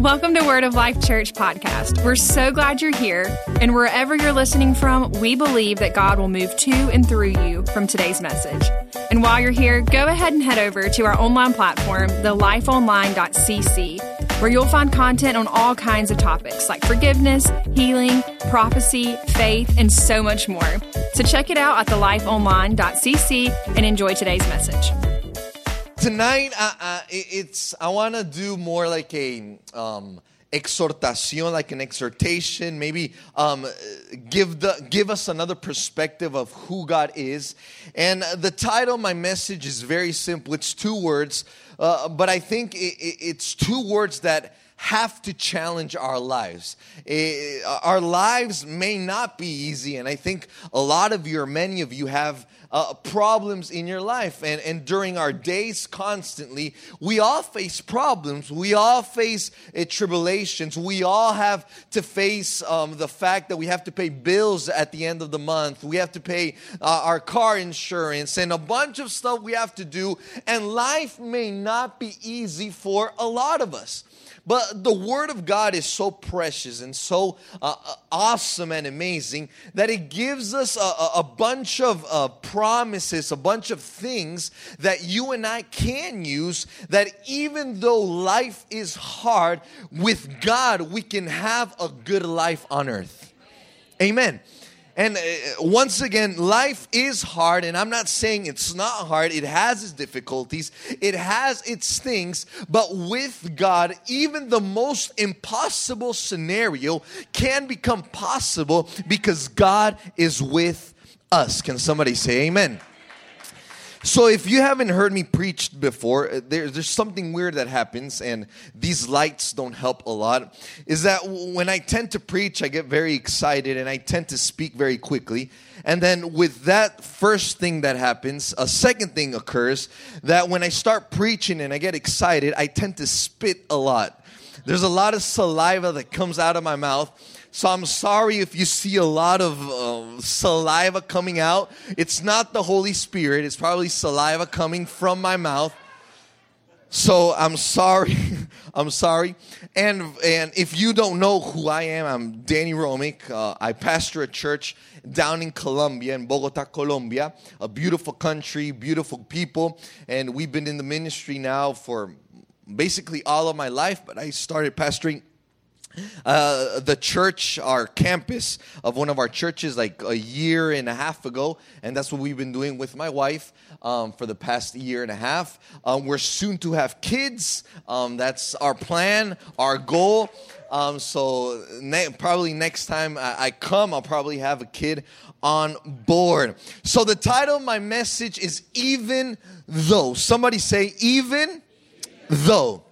Welcome to Word of Life Church podcast. We're so glad you're here, and wherever you're listening from, we believe that God will move to and through you from today's message. And while you're here, go ahead and head over to our online platform, thelifeonline.cc, where you'll find content on all kinds of topics like forgiveness, healing, prophecy, faith, and so much more. So check it out at thelifeonline.cc and enjoy today's message tonight uh, uh, it's i want to do more like a um, like an exhortation maybe um, give the give us another perspective of who god is and the title my message is very simple it's two words uh, but i think it, it's two words that have to challenge our lives. Eh, our lives may not be easy, and I think a lot of you, or many of you, have uh, problems in your life. And, and during our days, constantly, we all face problems. We all face uh, tribulations. We all have to face um, the fact that we have to pay bills at the end of the month. We have to pay uh, our car insurance and a bunch of stuff we have to do. And life may not be easy for a lot of us. But the Word of God is so precious and so uh, uh, awesome and amazing that it gives us a, a bunch of uh, promises, a bunch of things that you and I can use. That even though life is hard, with God, we can have a good life on earth. Amen. And uh, once again, life is hard, and I'm not saying it's not hard. It has its difficulties, it has its things, but with God, even the most impossible scenario can become possible because God is with us. Can somebody say amen? So, if you haven't heard me preach before, uh, there, there's something weird that happens, and these lights don't help a lot. Is that when I tend to preach, I get very excited and I tend to speak very quickly. And then, with that first thing that happens, a second thing occurs that when I start preaching and I get excited, I tend to spit a lot. There's a lot of saliva that comes out of my mouth so I'm sorry if you see a lot of uh, saliva coming out. It's not the Holy Spirit, it's probably saliva coming from my mouth. So I'm sorry. I'm sorry. And and if you don't know who I am, I'm Danny Romick. Uh, I pastor a church down in Colombia, in Bogota, Colombia. A beautiful country, beautiful people, and we've been in the ministry now for basically all of my life. But I started pastoring uh, the church, our campus of one of our churches, like a year and a half ago, and that's what we've been doing with my wife um, for the past year and a half. Um, we're soon to have kids. Um, that's our plan, our goal. Um, so ne- probably next time I-, I come, I'll probably have a kid on board. So the title of my message is "Even Though." Somebody say, "Even though."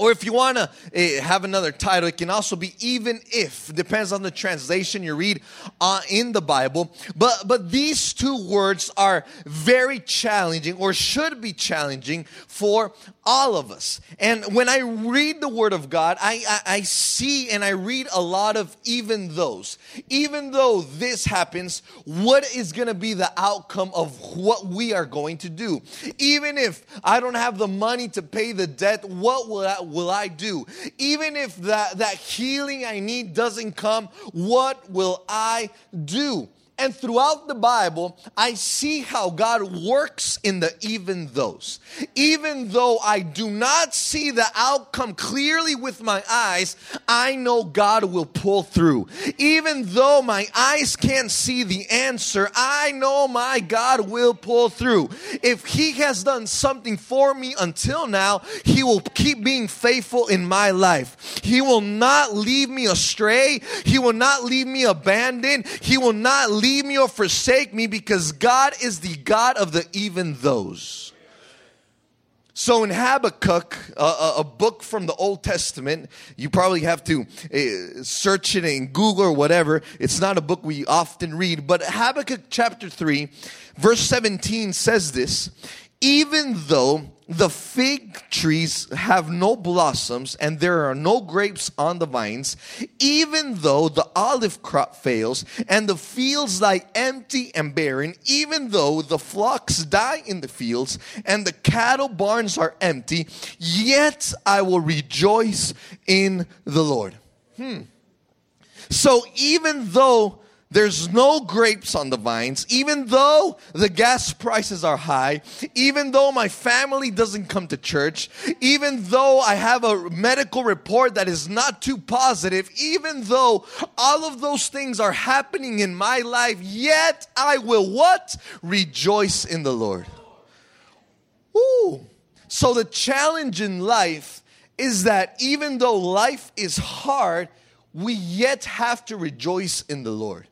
Or if you want to eh, have another title, it can also be even if. Depends on the translation you read uh, in the Bible. But but these two words are very challenging, or should be challenging for all of us. And when I read the Word of God, I, I, I, see and I read a lot of even those. Even though this happens, what is going to be the outcome of what we are going to do? Even if I don't have the money to pay the debt, what will I, will I do? Even if that, that healing I need doesn't come, what will I do? And throughout the Bible, I see how God works in the even those. Even though I do not see the outcome clearly with my eyes, I know God will pull through. Even though my eyes can't see the answer, I know my God will pull through. If He has done something for me until now, He will keep being faithful in my life. He will not leave me astray. He will not leave me abandoned. He will not leave leave me or forsake me because God is the God of the even those. So in Habakkuk, a book from the Old Testament, you probably have to uh, search it in Google or whatever. It's not a book we often read, but Habakkuk chapter 3, verse 17 says this even though the fig trees have no blossoms and there are no grapes on the vines, even though the olive crop fails and the fields lie empty and barren, even though the flocks die in the fields and the cattle barns are empty, yet I will rejoice in the Lord. Hmm. So even though there's no grapes on the vines, even though the gas prices are high, even though my family doesn't come to church, even though I have a medical report that is not too positive, even though all of those things are happening in my life, yet I will what? Rejoice in the Lord. Ooh. So the challenge in life is that even though life is hard, we yet have to rejoice in the Lord.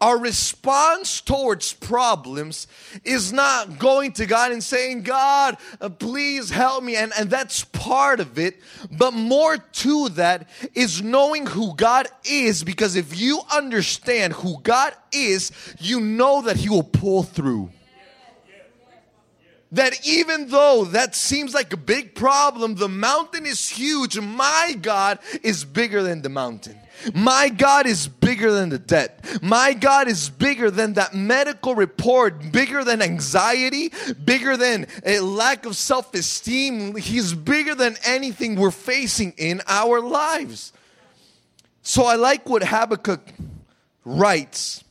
Our response towards problems is not going to God and saying, God, uh, please help me. And, and that's part of it. But more to that is knowing who God is, because if you understand who God is, you know that He will pull through that even though that seems like a big problem, the mountain is huge. My God is bigger than the mountain. My God is bigger than the debt. My God is bigger than that medical report, bigger than anxiety, bigger than a lack of self esteem. He's bigger than anything we're facing in our lives. So I like what Habakkuk writes.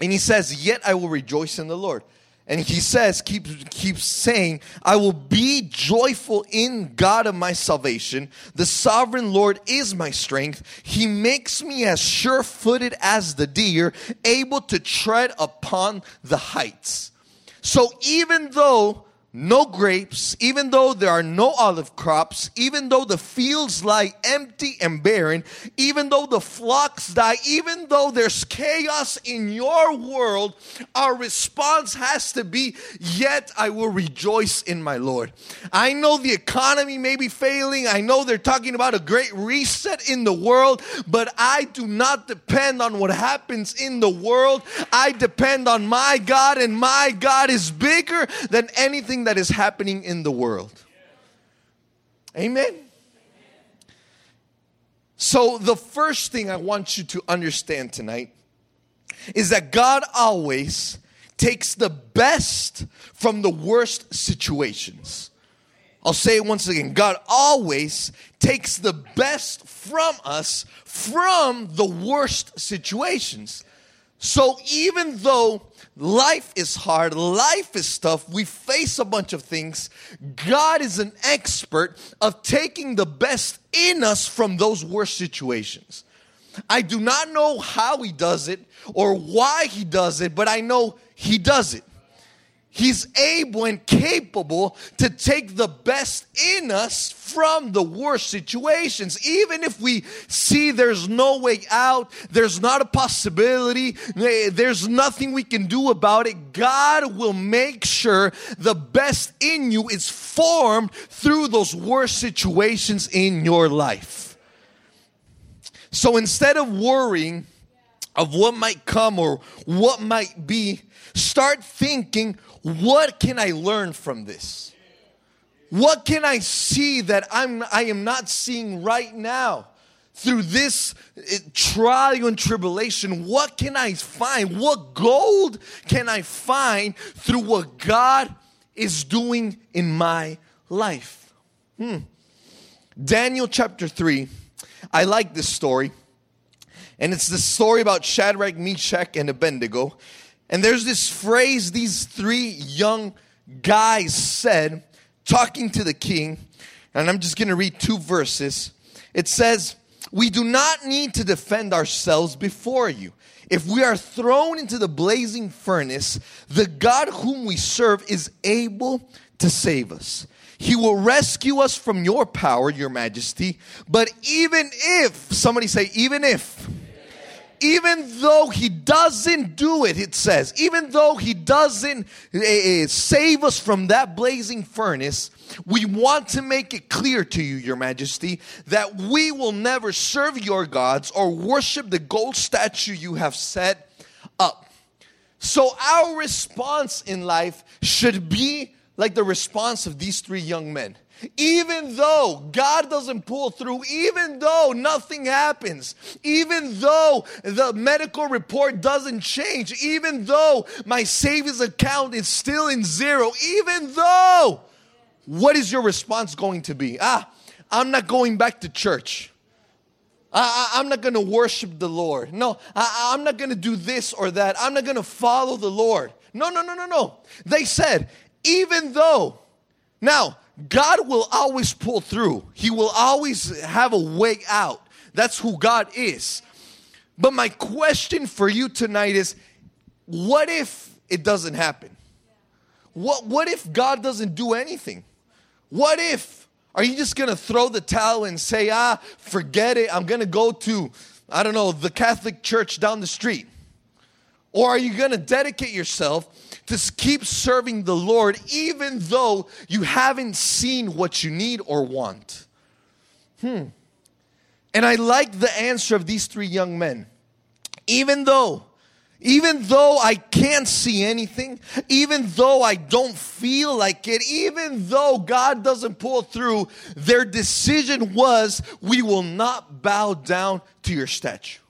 And he says, Yet I will rejoice in the Lord. And he says, keeps keeps saying, I will be joyful in God of my salvation. The sovereign Lord is my strength. He makes me as sure footed as the deer, able to tread upon the heights. So even though no grapes, even though there are no olive crops, even though the fields lie empty and barren, even though the flocks die, even though there's chaos in your world, our response has to be, Yet I will rejoice in my Lord. I know the economy may be failing. I know they're talking about a great reset in the world, but I do not depend on what happens in the world. I depend on my God, and my God is bigger than anything that is happening in the world. Amen. So, the first thing I want you to understand tonight is that God always takes the best from the worst situations. I'll say it once again God always takes the best from us from the worst situations. So, even though Life is hard, life is tough, we face a bunch of things. God is an expert of taking the best in us from those worst situations. I do not know how He does it or why He does it, but I know He does it. He's able and capable to take the best in us from the worst situations. Even if we see there's no way out, there's not a possibility, eh, there's nothing we can do about it, God will make sure the best in you is formed through those worst situations in your life. So instead of worrying of what might come or what might be, start thinking what can I learn from this? What can I see that I'm, I am not seeing right now? Through this eh, trial and tribulation, what can I find? What gold can I find through what God is doing in my life? Hmm. Daniel chapter 3, I like this story. And it's the story about Shadrach, Meshach, and Abednego. And there's this phrase these three young guys said, talking to the king. And I'm just going to read two verses. It says, We do not need to defend ourselves before you. If we are thrown into the blazing furnace, the God whom we serve is able to save us. He will rescue us from your power, your majesty. But even if, somebody say, even if, even though he doesn't do it, it says, even though he doesn't uh, save us from that blazing furnace, we want to make it clear to you, Your Majesty, that we will never serve your gods or worship the gold statue you have set up. So, our response in life should be like the response of these three young men. Even though God doesn't pull through, even though nothing happens, even though the medical report doesn't change, even though my savings account is still in zero, even though, what is your response going to be? Ah, I'm not going back to church. I, am not going to worship the Lord. No, I, I'm not going to do this or that. I'm not going to follow the Lord. No, no, no, no, no. They said, even though, now, God will always pull through, He will always have a way out. That's who God is. But my question for you tonight is what if it doesn't happen? What, what if God doesn't do anything? What if? Are you just gonna throw the towel and say, ah, forget it, I'm gonna go to, I don't know, the Catholic church down the street? Or are you gonna dedicate yourself to keep serving the Lord even though you haven't seen what you need or want. Hmm. And I like the answer of these three young men. Even though, even though I can't see anything, even though I don't feel like it, even though God doesn't pull through, their decision was we will not bow down to your statue.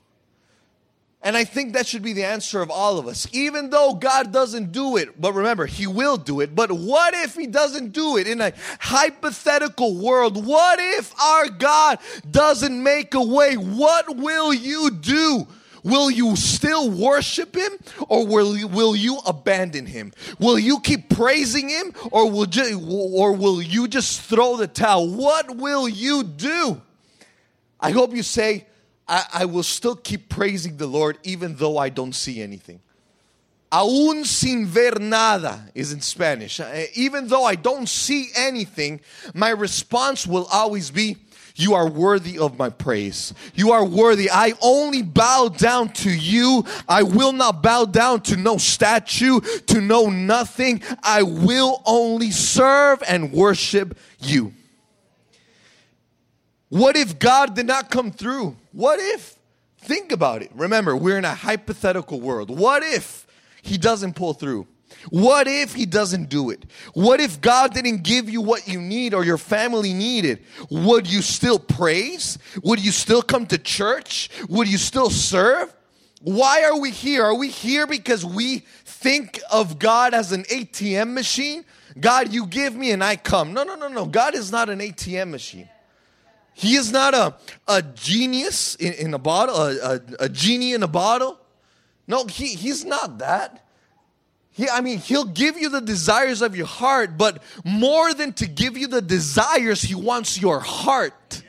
And I think that should be the answer of all of us. Even though God doesn't do it, but remember, He will do it. But what if He doesn't do it in a hypothetical world? What if our God doesn't make a way? What will you do? Will you still worship Him or will you, will you abandon Him? Will you keep praising Him or will, you, or will you just throw the towel? What will you do? I hope you say, I, I will still keep praising the Lord even though I don't see anything. Aún sin ver nada is in Spanish. Uh, even though I don't see anything, my response will always be, You are worthy of my praise. You are worthy. I only bow down to you. I will not bow down to no statue, to no nothing. I will only serve and worship you. What if God did not come through? What if? Think about it. Remember, we're in a hypothetical world. What if He doesn't pull through? What if he doesn't do it? What if God didn't give you what you need or your family needed? Would you still praise? Would you still come to church? Would you still serve? Why are we here? Are we here because we think of God as an ATM machine? God, you give me and I come. No, no, no, no. God is not an ATM machine. He is not a, a genius in, in a bottle, a, a, a, genie in a bottle. No, he, he's not that. He, I mean, he'll give you the desires of your heart, but more than to give you the desires, he wants your heart.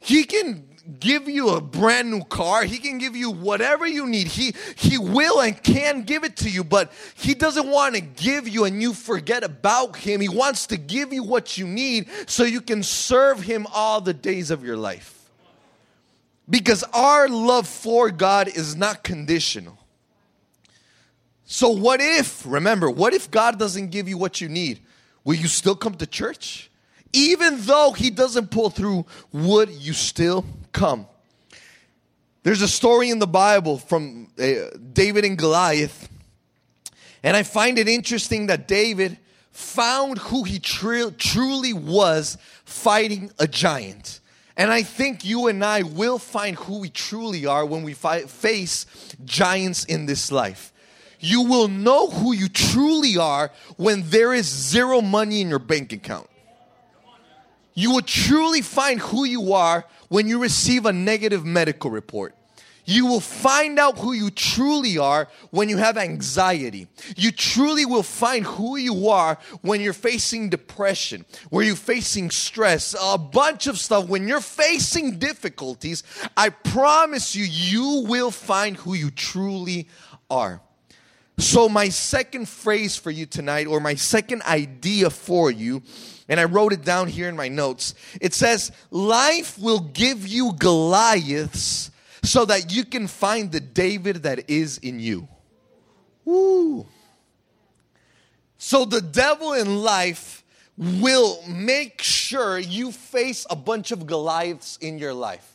He can give you a brand new car. He can give you whatever you need. He, he will and can give it to you, but He doesn't want to give you and you forget about Him. He wants to give you what you need so you can serve Him all the days of your life. Because our love for God is not conditional. So, what if, remember, what if God doesn't give you what you need? Will you still come to church? Even though He doesn't pull through, would you still come. There's a story in the Bible from uh, David and Goliath. And I find it interesting that David found who he tr- truly was fighting a giant. And I think you and I will find who we truly are when we face giants in this life. You will know who you truly are when there is zero money in your bank account. You will truly find who you are when you receive a negative medical report. You will find out who you truly are when you have anxiety. You truly will find who you are when you're facing depression, where you're facing stress, a bunch of stuff. When you're facing difficulties, I promise you, you will find who you truly are. So, my second phrase for you tonight, or my second idea for you, and I wrote it down here in my notes. It says, Life will give you Goliaths so that you can find the David that is in you. Woo. So the devil in life will make sure you face a bunch of Goliaths in your life.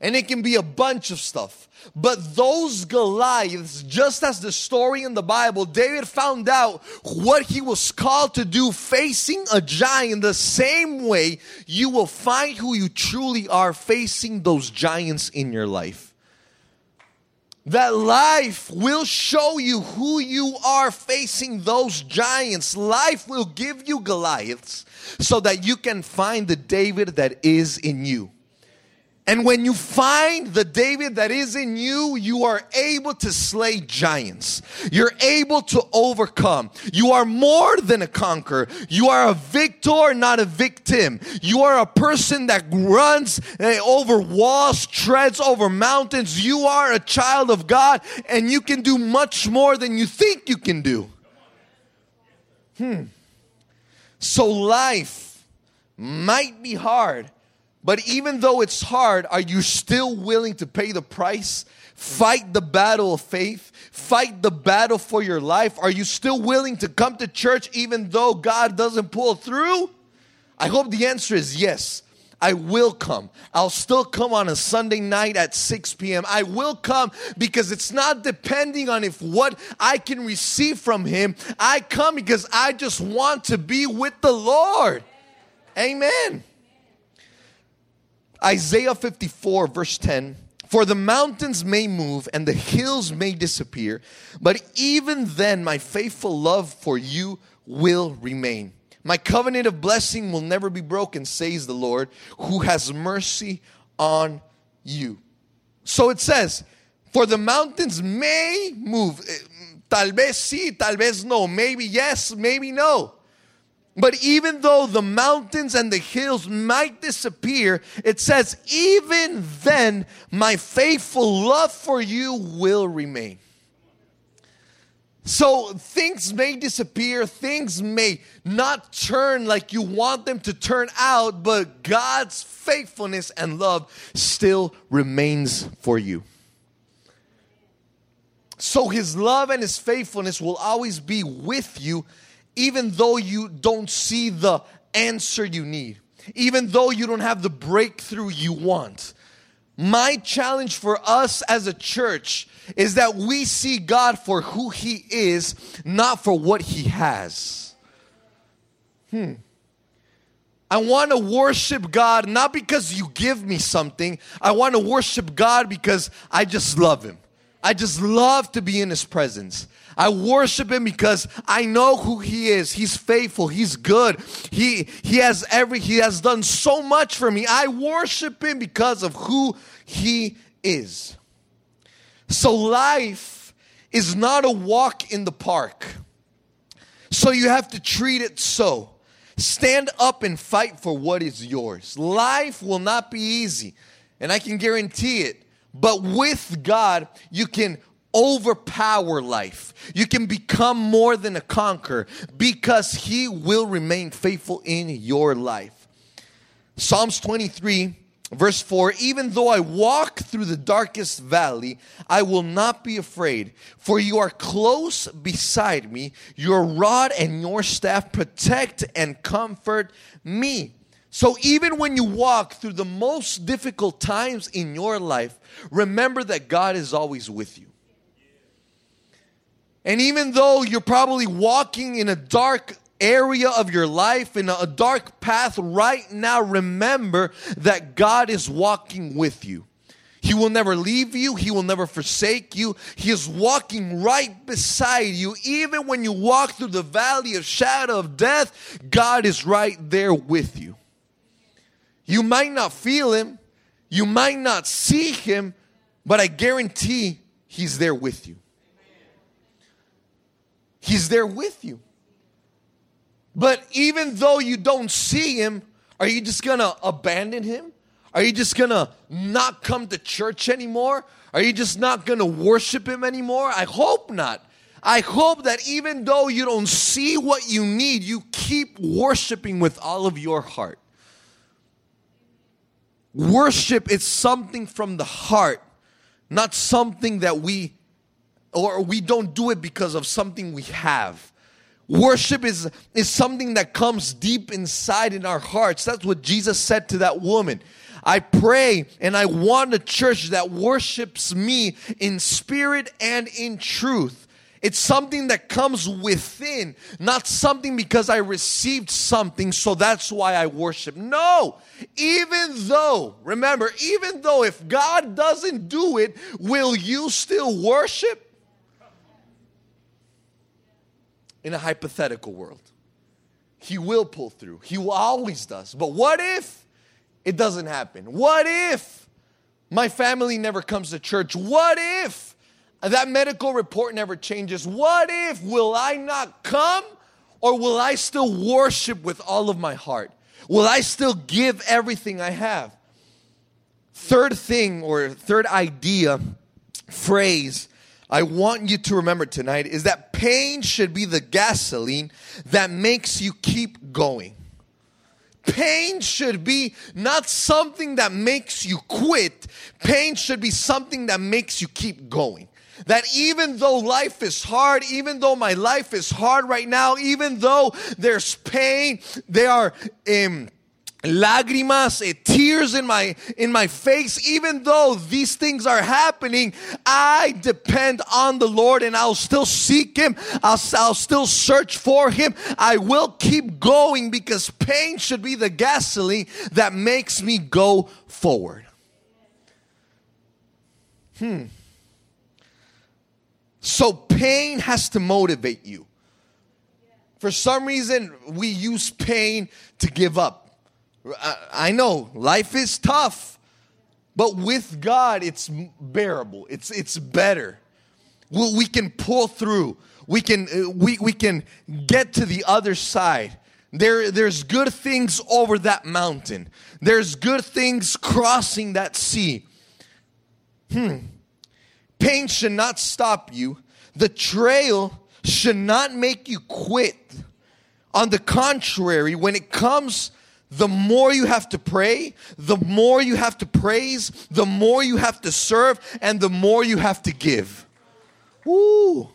And it can be a bunch of stuff. But those Goliaths, just as the story in the Bible, David found out what he was called to do facing a giant the same way you will find who you truly are facing those giants in your life. That life will show you who you are facing those giants. Life will give you Goliaths so that you can find the David that is in you. And when you find the David that is in you, you are able to slay giants. You're able to overcome. You are more than a conqueror. You are a victor, not a victim. You are a person that runs eh, over walls, treads over mountains. You are a child of God and you can do much more than you think you can do. Hmm. So life might be hard but even though it's hard, are you still willing to pay the price? Fight the battle of faith, fight the battle for your life. Are you still willing to come to church even though God doesn't pull through? I hope the answer is yes. I will come. I'll still come on a Sunday night at 6 p.m. I will come because it's not depending on if what I can receive from Him. I come because I just want to be with the Lord. Amen. Isaiah 54, verse 10 For the mountains may move and the hills may disappear, but even then my faithful love for you will remain. My covenant of blessing will never be broken, says the Lord, who has mercy on you. So it says, For the mountains may move. Eh, tal vez sí, tal vez no. Maybe yes, maybe no. But even though the mountains and the hills might disappear, it says, even then, my faithful love for you will remain. So things may disappear, things may not turn like you want them to turn out, but God's faithfulness and love still remains for you. So his love and his faithfulness will always be with you even though you don't see the answer you need, even though you don't have the breakthrough you want. My challenge for us as a church is that we see God for who He is, not for what He has. Hmm. I want to worship God not because you give me something. I want to worship God because I just love Him. I just love to be in His presence. I worship him because I know who he is. He's faithful. He's good. He he has every he has done so much for me. I worship him because of who he is. So life is not a walk in the park. So you have to treat it so. Stand up and fight for what is yours. Life will not be easy, and I can guarantee it. But with God, you can overpower life. You can become more than a conqueror because He will remain faithful in your life. Psalms 23, verse 4 Even though I walk through the darkest valley, I will not be afraid, for you are close beside me. Your rod and your staff protect and comfort me. So, even when you walk through the most difficult times in your life, remember that God is always with you. And even though you're probably walking in a dark area of your life, in a dark path right now, remember that God is walking with you. He will never leave you. He will never forsake you. He is walking right beside you. Even when you walk through the valley of shadow of death, God is right there with you. You might not feel him. You might not see him, but I guarantee he's there with you. He's there with you. But even though you don't see him, are you just gonna abandon him? Are you just gonna not come to church anymore? Are you just not gonna worship him anymore? I hope not. I hope that even though you don't see what you need, you keep worshiping with all of your heart. Worship is something from the heart, not something that we or we don't do it because of something we have. Worship is, is something that comes deep inside in our hearts. That's what Jesus said to that woman. I pray and I want a church that worships me in spirit and in truth. It's something that comes within, not something because I received something, so that's why I worship. No, even though, remember, even though if God doesn't do it, will you still worship? In a hypothetical world, He will pull through, He always does. But what if it doesn't happen? What if my family never comes to church? What if? that medical report never changes. What if, will I not come or will I still worship with all of my heart? Will I still give everything I have? Third thing or third idea, phrase, I want you to remember tonight is that pain should be the gasoline that makes you keep going. Pain should be not something that makes you quit. Pain should be something that makes you keep going. That even though life is hard, even though my life is hard right now, even though there's pain, there are um, lágrimas, uh, tears in my in my face, even though these things are happening, I depend on the Lord and I'll still seek Him. I'll, I'll still search for Him. I will keep going because pain should be the gasoline that makes me go forward. Hmm. So pain has to motivate you. For some reason, we use pain to give up. I know life is tough, but with God, it's bearable. It's it's better. We can pull through. We can uh, we we can get to the other side. There there's good things over that mountain. There's good things crossing that sea. Hmm. Pain should not stop you. The trail should not make you quit. On the contrary, when it comes, the more you have to pray, the more you have to praise, the more you have to serve, and the more you have to give. Ooh.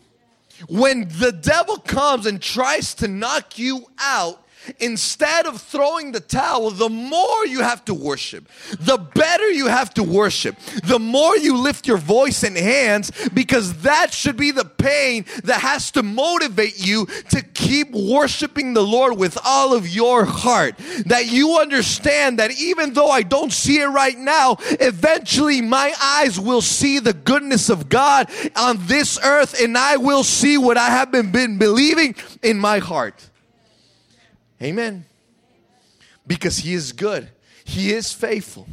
When the devil comes and tries to knock you out, Instead of throwing the towel, the more you have to worship, the better you have to worship, the more you lift your voice and hands, because that should be the pain that has to motivate you to keep worshiping the Lord with all of your heart. That you understand that even though I don't see it right now, eventually my eyes will see the goodness of God on this earth and I will see what I have been, been believing in my heart. Amen. Because He is good, He is faithful.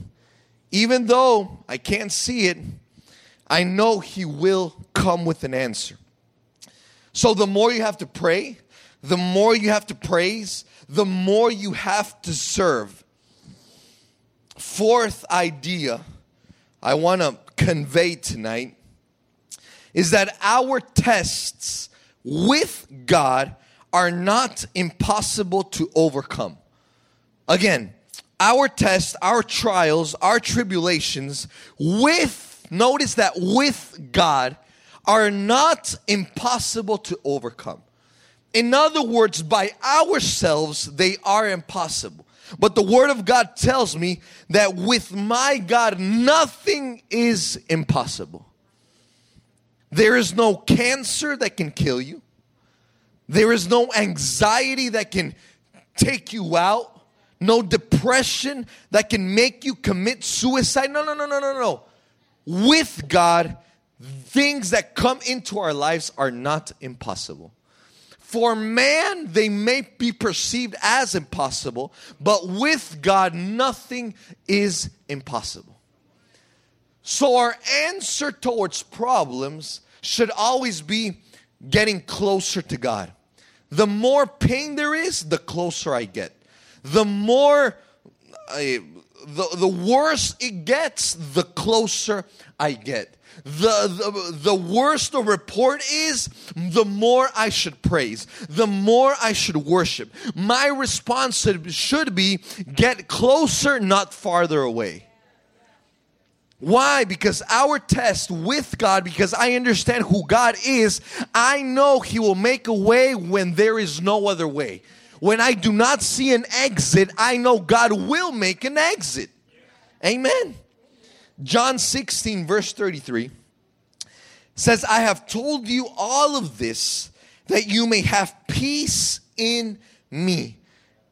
Even though I can't see it, I know He will come with an answer. So the more you have to pray, the more you have to praise, the more you have to serve. Fourth idea I want to convey tonight is that our tests with God are not impossible to overcome. Again, our tests, our trials, our tribulations with, notice that with God, are not impossible to overcome. In other words, by ourselves, they are impossible. But the Word of God tells me that with my God, nothing is impossible. There is no cancer that can kill you. There is no anxiety that can take you out, no depression that can make you commit suicide. No, no, no, no, no, no. With God, things that come into our lives are not impossible. For man, they may be perceived as impossible, but with God, nothing is impossible. So, our answer towards problems should always be getting closer to God the more pain there is, the closer I get. The more, I, the, the worse it gets, the closer I get. The, the, the worse the report is, the more I should praise, the more I should worship. My response should be get closer, not farther away. Why? Because our test with God, because I understand who God is, I know He will make a way when there is no other way. When I do not see an exit, I know God will make an exit. Amen. John 16, verse 33 says, I have told you all of this that you may have peace in me.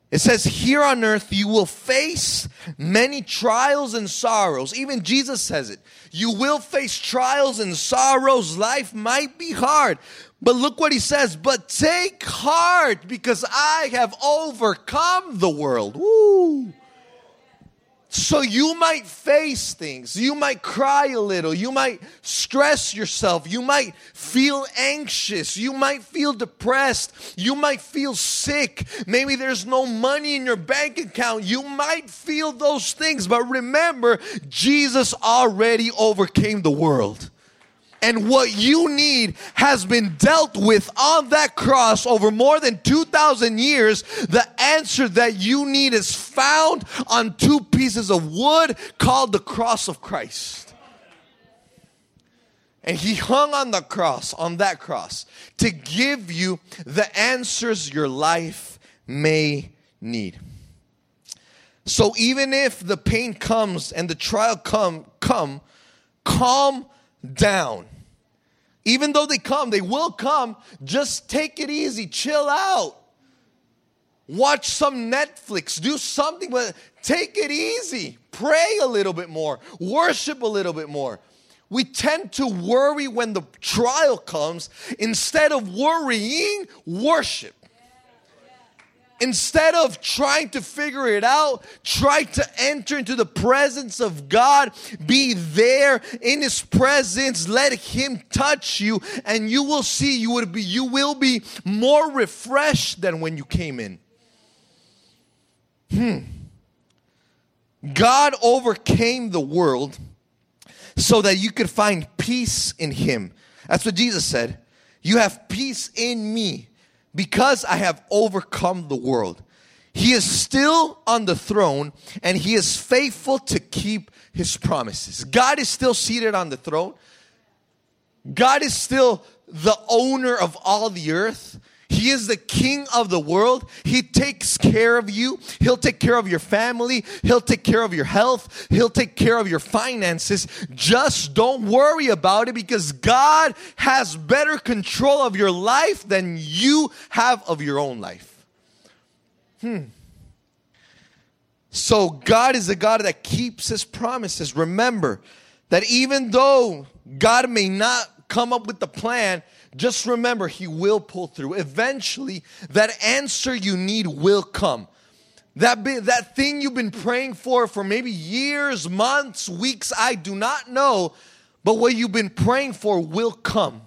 It says, Here on earth you will face many trials and sorrows. Even Jesus says it. You will face trials and sorrows. Life might be hard. But look what he says, but take heart because I have overcome the world. Woo. So you might face things. You might cry a little. You might stress yourself. You might feel anxious. You might feel depressed. You might feel sick. Maybe there's no money in your bank account. You might feel those things. But remember, Jesus already overcame the world and what you need has been dealt with on that cross over more than 2,000 years, the answer that you need is found on two pieces of wood called the cross of Christ. And he hung on the cross, on that cross, to give you the answers your life may need. So even if the pain comes and the trial come, come, calm down. Even though they come, they will come. Just take it easy, chill out. Watch some Netflix, do something, but take it easy. Pray a little bit more, worship a little bit more. We tend to worry when the trial comes. Instead of worrying, worship. Instead of trying to figure it out, try to enter into the presence of God. Be there in His presence. Let Him touch you, and you will see you would be you will be more refreshed than when you came in. Hmm. God overcame the world so that you could find peace in Him. That's what Jesus said. You have peace in me because I have overcome the world. He is still on the throne and he is faithful to keep his promises. God is still seated on the throne. God is still the owner of all the earth. He is the king of the world. He takes care of you. He'll take care of your family. He'll take care of your health. He'll take care of your finances. Just don't worry about it because God has better control of your life than you have of your own life. Hmm. So God is a God that keeps his promises. Remember that even though God may not come up with the plan, just remember, He will pull through. Eventually, that answer you need will come. That, be, that thing you've been praying for for maybe years, months, weeks, I do not know, but what you've been praying for will come.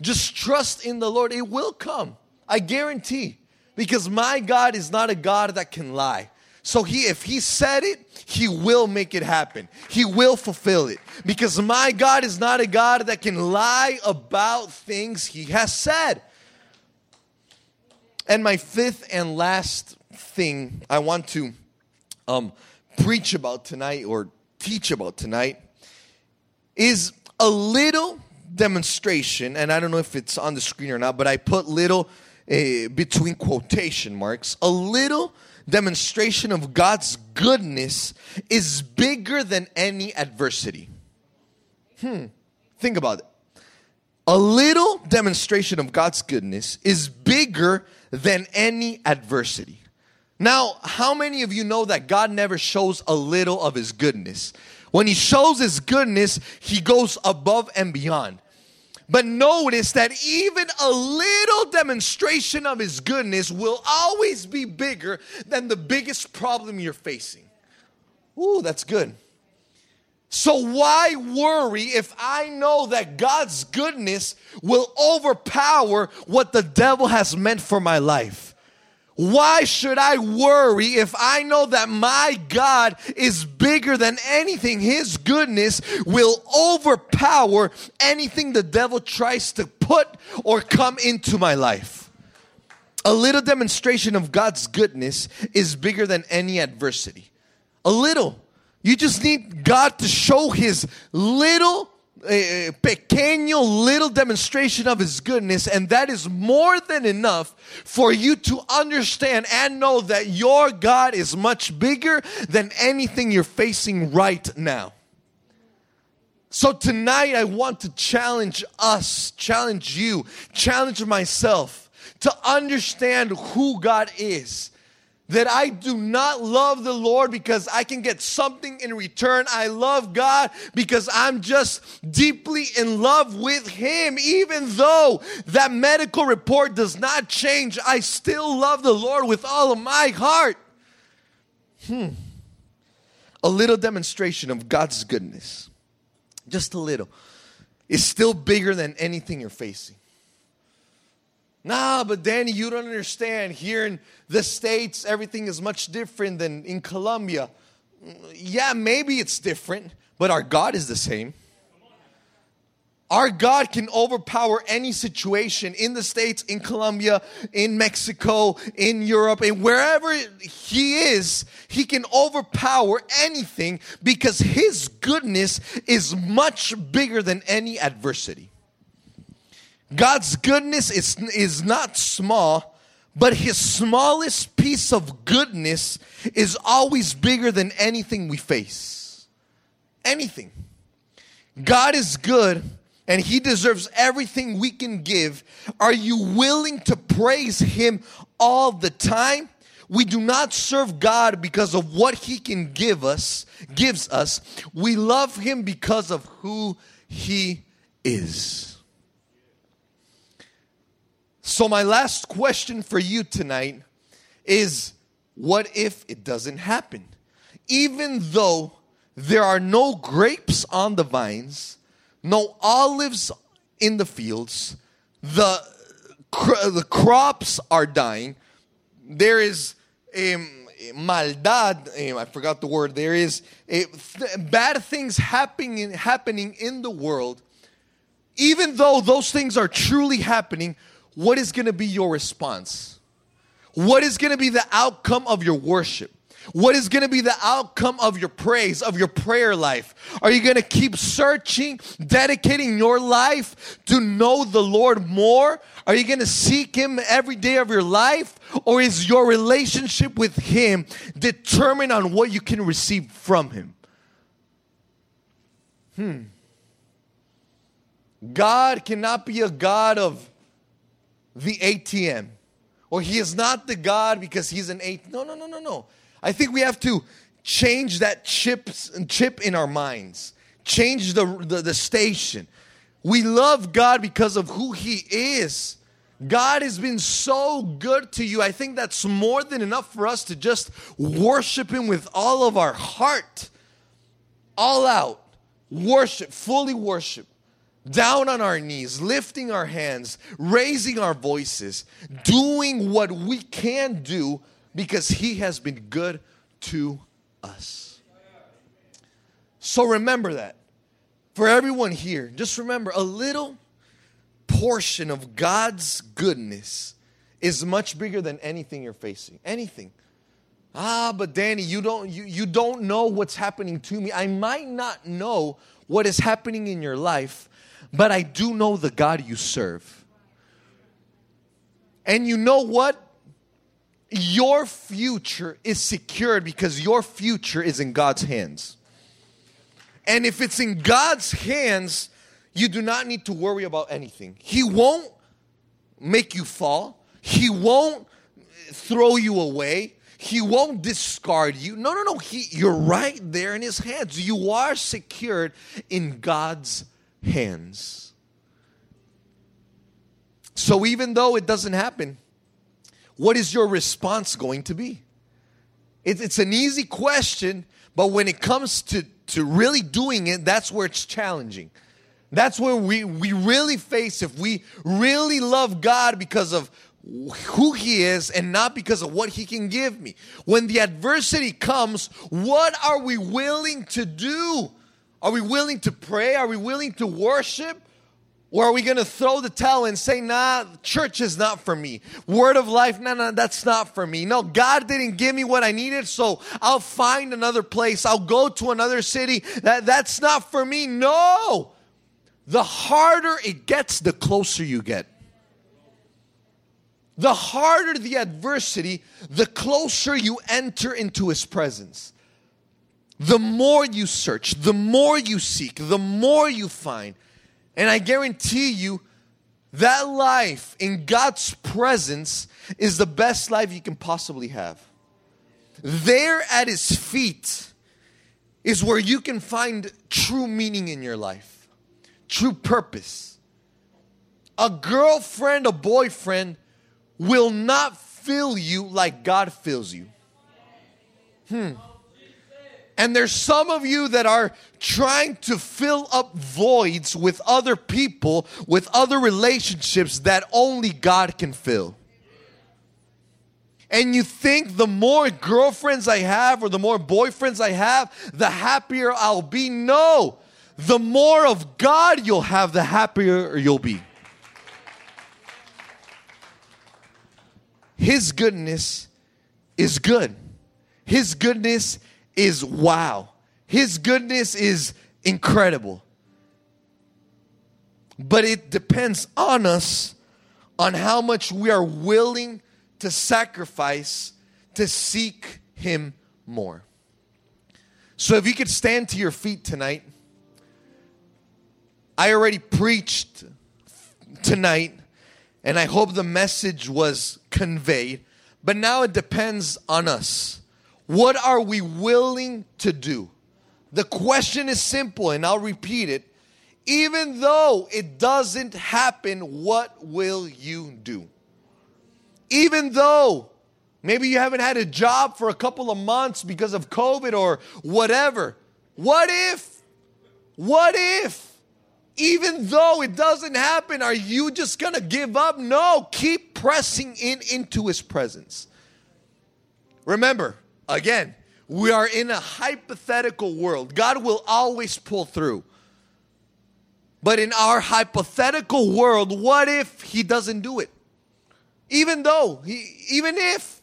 Just trust in the Lord, it will come. I guarantee. Because my God is not a God that can lie. So he if he said it, he will make it happen. He will fulfill it. Because my God is not a God that can lie about things he has said. And my fifth and last thing I want to um, preach about tonight or teach about tonight is a little demonstration, and I don't know if it's on the screen or not, but I put little uh, between quotation marks, a little demonstration of God's goodness is bigger than any adversity. Hmm, think about it. A little demonstration of God's goodness is bigger than any adversity. Now, how many of you know that God never shows a little of His goodness? When He shows His goodness, He goes above and beyond. But notice that even a little demonstration of His goodness will always be bigger than the biggest problem you're facing. Ooh, that's good. So, why worry if I know that God's goodness will overpower what the devil has meant for my life? Why should I worry if I know that my God is bigger than anything? His goodness will overpower anything the devil tries to put or come into my life. A little demonstration of God's goodness is bigger than any adversity. A little. You just need God to show His little a pequeño little demonstration of his goodness and that is more than enough for you to understand and know that your God is much bigger than anything you're facing right now. So tonight I want to challenge us, challenge you, challenge myself to understand who God is that I do not love the Lord because I can get something in return. I love God because I'm just deeply in love with Him. Even though that medical report does not change, I still love the Lord with all of my heart. Hmm. A little demonstration of God's goodness, just a little, is still bigger than anything you're facing. Nah, but Danny, you don't understand. Here in the States, everything is much different than in Colombia. Yeah, maybe it's different, but our God is the same. Our God can overpower any situation in the States, in Colombia, in Mexico, in Europe, and wherever He is, He can overpower anything because His goodness is much bigger than any adversity. God's goodness is, is not small, but his smallest piece of goodness is always bigger than anything we face. Anything. God is good and he deserves everything we can give. Are you willing to praise him all the time? We do not serve God because of what he can give us, gives us. We love him because of who he is. So, my last question for you tonight is what if it doesn't happen? Even though there are no grapes on the vines, no olives in the fields, the, the crops are dying, there is um, maldad, I forgot the word, there is th- bad things happening, happening in the world. Even though those things are truly happening, what is going to be your response? What is going to be the outcome of your worship? What is going to be the outcome of your praise, of your prayer life? Are you going to keep searching, dedicating your life to know the Lord more? Are you going to seek Him every day of your life? Or is your relationship with Him determined on what you can receive from Him? Hmm. God cannot be a God of the ATM. Or he is not the God because he's an ATM. No, no, no, no, no. I think we have to change that chips, chip in our minds, change the, the, the station. We love God because of who he is. God has been so good to you. I think that's more than enough for us to just worship Him with all of our heart, all out. Worship, fully worship down on our knees, lifting our hands, raising our voices, doing what we can do because He has been good to us. So remember that. For everyone here, just remember a little portion of God's goodness is much bigger than anything you're facing. Anything. Ah, but Danny, you don't you, you don't know what's happening to me. I might not know what is happening in your life, but I do know the God you serve. And you know what? Your future is secured because your future is in God's hands. And if it's in God's hands, you do not need to worry about anything. He won't make you fall, He won't throw you away. He won't discard you. No, no, no. He, you're right there in his hands. You are secured in God's hands. So even though it doesn't happen, what is your response going to be? It, it's an easy question, but when it comes to, to really doing it, that's where it's challenging. That's where we, we really face if we really love God because of who He is and not because of what He can give me. When the adversity comes, what are we willing to do? Are we willing to pray? Are we willing to worship? Or are we going to throw the towel and say, nah, church is not for me. Word of life, nah, nah, that's not for me. No, God didn't give me what I needed, so I'll find another place. I'll go to another city. That, that's not for me. No. the harder it gets, the closer you get. The harder the adversity, the closer you enter into His presence. The more you search, the more you seek, the more you find. And I guarantee you, that life in God's presence is the best life you can possibly have. There at His feet is where you can find true meaning in your life, true purpose. A girlfriend, a boyfriend will not fill you like God fills you. Hmm. And there's some of you that are trying to fill up voids with other people, with other relationships that only God can fill. And you think the more girlfriends I have or the more boyfriends I have, the happier I'll be. No, the more of God you'll have, the happier you'll be. His goodness is good. His goodness is wow. His goodness is incredible. But it depends on us on how much we are willing to sacrifice to seek Him more. So if you could stand to your feet tonight, I already preached tonight, and I hope the message was conveyed, but now it depends on us. What are we willing to do? The question is simple, and I'll repeat it. Even though it doesn't happen, what will you do? Even though maybe you haven't had a job for a couple of months because of COVID or whatever, what if? What if? Even though it doesn't happen, are you just gonna give up? No, keep pressing in into His presence. Remember, Again, we are in a hypothetical world. God will always pull through. But in our hypothetical world, what if He doesn't do it? Even though, he, even if,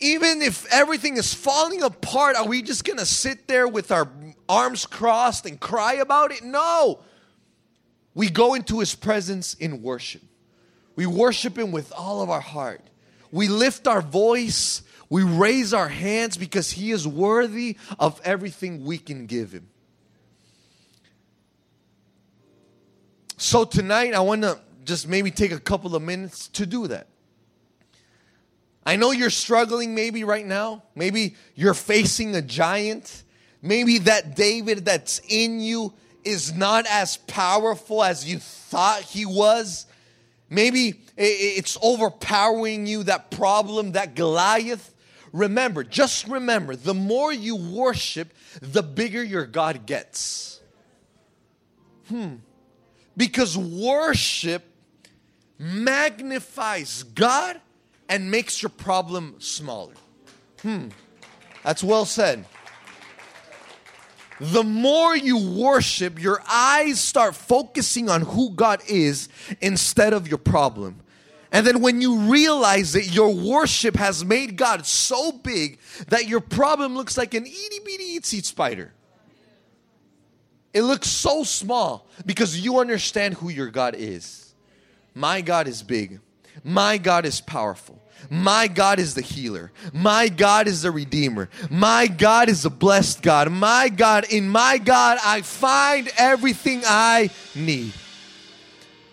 even if everything is falling apart, are we just gonna sit there with our arms crossed and cry about it? No. We go into His presence in worship. We worship Him with all of our heart. We lift our voice we raise our hands because He is worthy of everything we can give Him. So tonight, I want to just maybe take a couple of minutes to do that. I know you're struggling maybe right now. Maybe you're facing a giant. Maybe that David that's in you is not as powerful as you thought he was. Maybe it's overpowering you, that problem, that Goliath. Remember, just remember, the more you worship, the bigger your God gets. Hmm. Because worship magnifies God and makes your problem smaller. Hmm. That's well said. The more you worship, your eyes start focusing on who God is instead of your problem. And then when you realize that your worship has made God so big that your problem looks like an itty bitty itsy spider. It looks so small because you understand who your God is. My God is big. My God is powerful. My God is the healer. My God is the redeemer. My God is a blessed God. My God, in my God, I find everything I need.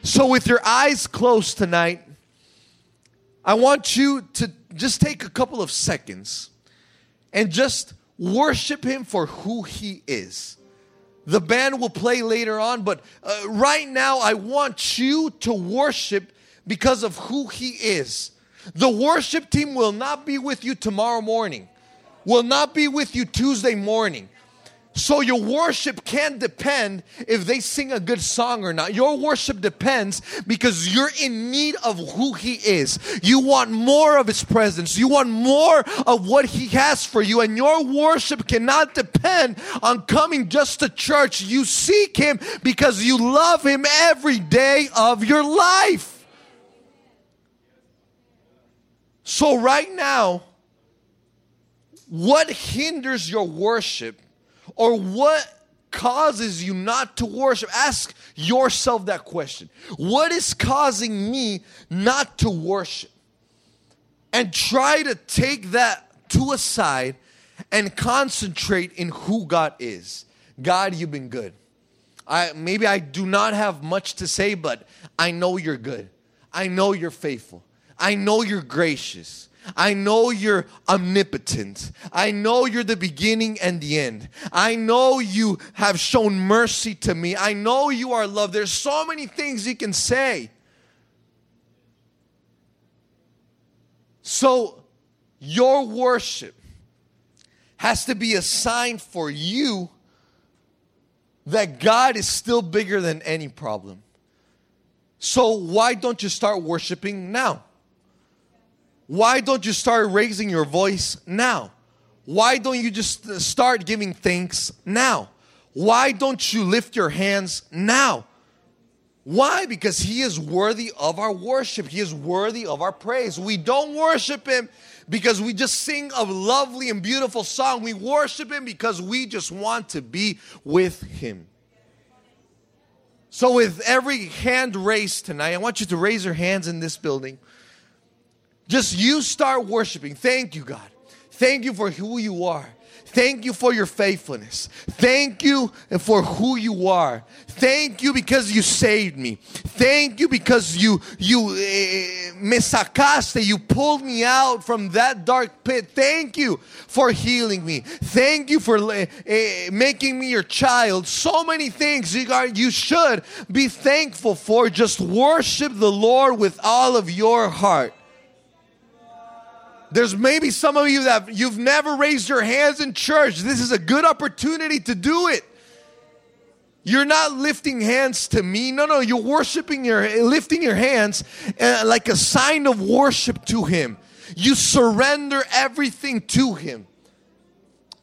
So, with your eyes closed tonight, I want you to just take a couple of seconds and just worship Him for who He is. The band will play later on, but uh, right now I want you to worship because of who He is. The worship team will not be with you tomorrow morning, will not be with you Tuesday morning. So your worship can't depend if they sing a good song or not. Your worship depends because you're in need of who he is. You want more of his presence. You want more of what he has for you. And your worship cannot depend on coming just to church. You seek him because you love him every day of your life. So right now, what hinders your worship or what causes you not to worship? Ask yourself that question. What is causing me not to worship? And try to take that to a side and concentrate in who God is. God, you've been good. I maybe I do not have much to say, but I know you're good. I know you're faithful. I know you're gracious. I know you're omnipotent. I know you're the beginning and the end. I know you have shown mercy to me. I know you are love. There's so many things you can say. So, your worship has to be a sign for you that God is still bigger than any problem. So, why don't you start worshiping now? Why don't you start raising your voice now? Why don't you just start giving thanks now? Why don't you lift your hands now? Why? Because He is worthy of our worship. He is worthy of our praise. We don't worship Him because we just sing a lovely and beautiful song. We worship Him because we just want to be with Him. So, with every hand raised tonight, I want you to raise your hands in this building. Just you start worshiping. Thank you, God. Thank you for who you are. Thank you for your faithfulness. Thank you for who you are. Thank you because you saved me. Thank you because you you eh, me sacaste. You pulled me out from that dark pit. Thank you for healing me. Thank you for uh, making me your child. So many things you, are, you should be thankful for. Just worship the Lord with all of your heart. There's maybe some of you that you've never raised your hands in church. This is a good opportunity to do it. You're not lifting hands to me. No, no, you're worshiping your lifting your hands uh, like a sign of worship to him. You surrender everything to him.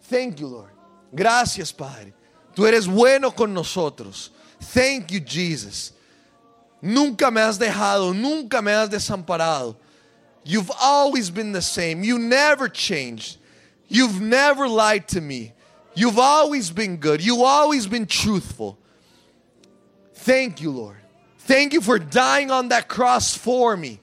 Thank you, Lord. Gracias, Padre. Tú eres bueno con nosotros. Thank you, Jesus. Nunca me has dejado, nunca me has desamparado. You've always been the same. You never changed. You've never lied to me. You've always been good. You've always been truthful. Thank you, Lord. Thank you for dying on that cross for me.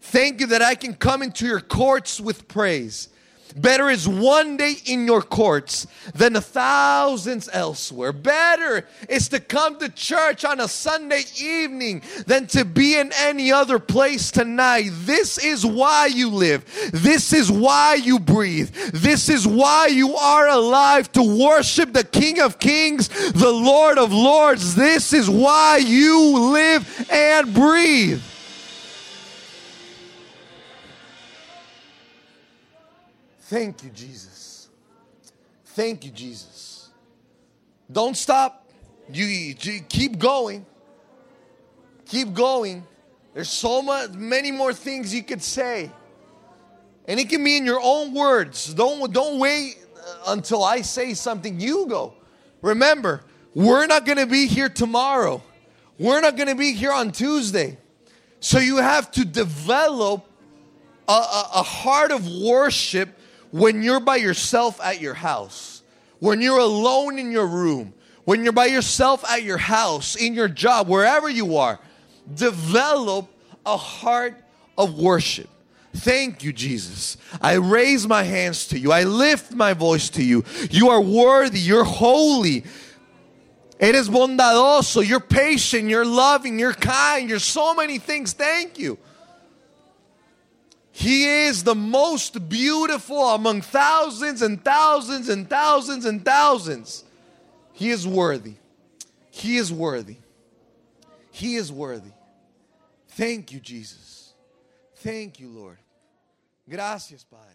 Thank you that I can come into your courts with praise. Better is one day in your courts than a thousands elsewhere. Better is to come to church on a Sunday evening than to be in any other place tonight. This is why you live. This is why you breathe. This is why you are alive to worship the King of Kings, the Lord of Lords. This is why you live and breathe. Thank you, Jesus. Thank you, Jesus. Don't stop. You, you, keep going. Keep going. There's so much, many more things you could say, and it can be in your own words. Don't don't wait uh, until I say something. You go. Remember, we're not going to be here tomorrow. We're not going to be here on Tuesday. So you have to develop a, a, a heart of worship when you're by yourself at your house, when you're alone in your room, when you're by yourself at your house, in your job, wherever you are, develop a heart of worship. Thank you, Jesus. I raise my hands to you. I lift my voice to you. You are worthy. You're holy. Eres bondadoso. You're patient. You're loving. You're kind. You're so many things. Thank you. He is the most beautiful among thousands and thousands and thousands and thousands. He is worthy. He is worthy. He is worthy. Thank you, Jesus. Thank you, Lord. Gracias, Padre.